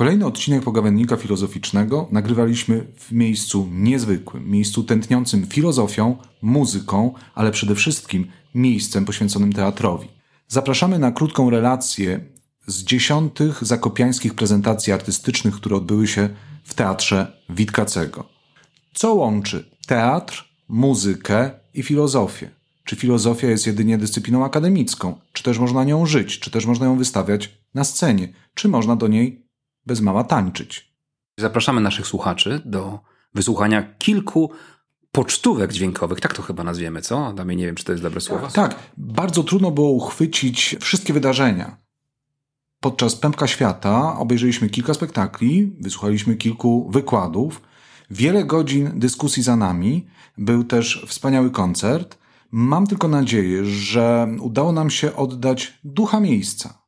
Kolejny odcinek pogawędnika filozoficznego nagrywaliśmy w miejscu niezwykłym, miejscu tętniącym filozofią, muzyką, ale przede wszystkim miejscem poświęconym teatrowi. Zapraszamy na krótką relację z dziesiątych zakopiańskich prezentacji artystycznych, które odbyły się w Teatrze Witkacego. Co łączy teatr, muzykę i filozofię? Czy filozofia jest jedynie dyscypliną akademicką? Czy też można nią żyć? Czy też można ją wystawiać na scenie? Czy można do niej bez mała tańczyć? Zapraszamy naszych słuchaczy do wysłuchania kilku pocztówek dźwiękowych, tak to chyba nazwiemy, co? Adamie, nie wiem, czy to jest dobre słowo. Tak, bardzo trudno było uchwycić wszystkie wydarzenia. Podczas Pępka Świata obejrzeliśmy kilka spektakli, wysłuchaliśmy kilku wykładów, wiele godzin dyskusji za nami, był też wspaniały koncert. Mam tylko nadzieję, że udało nam się oddać ducha miejsca.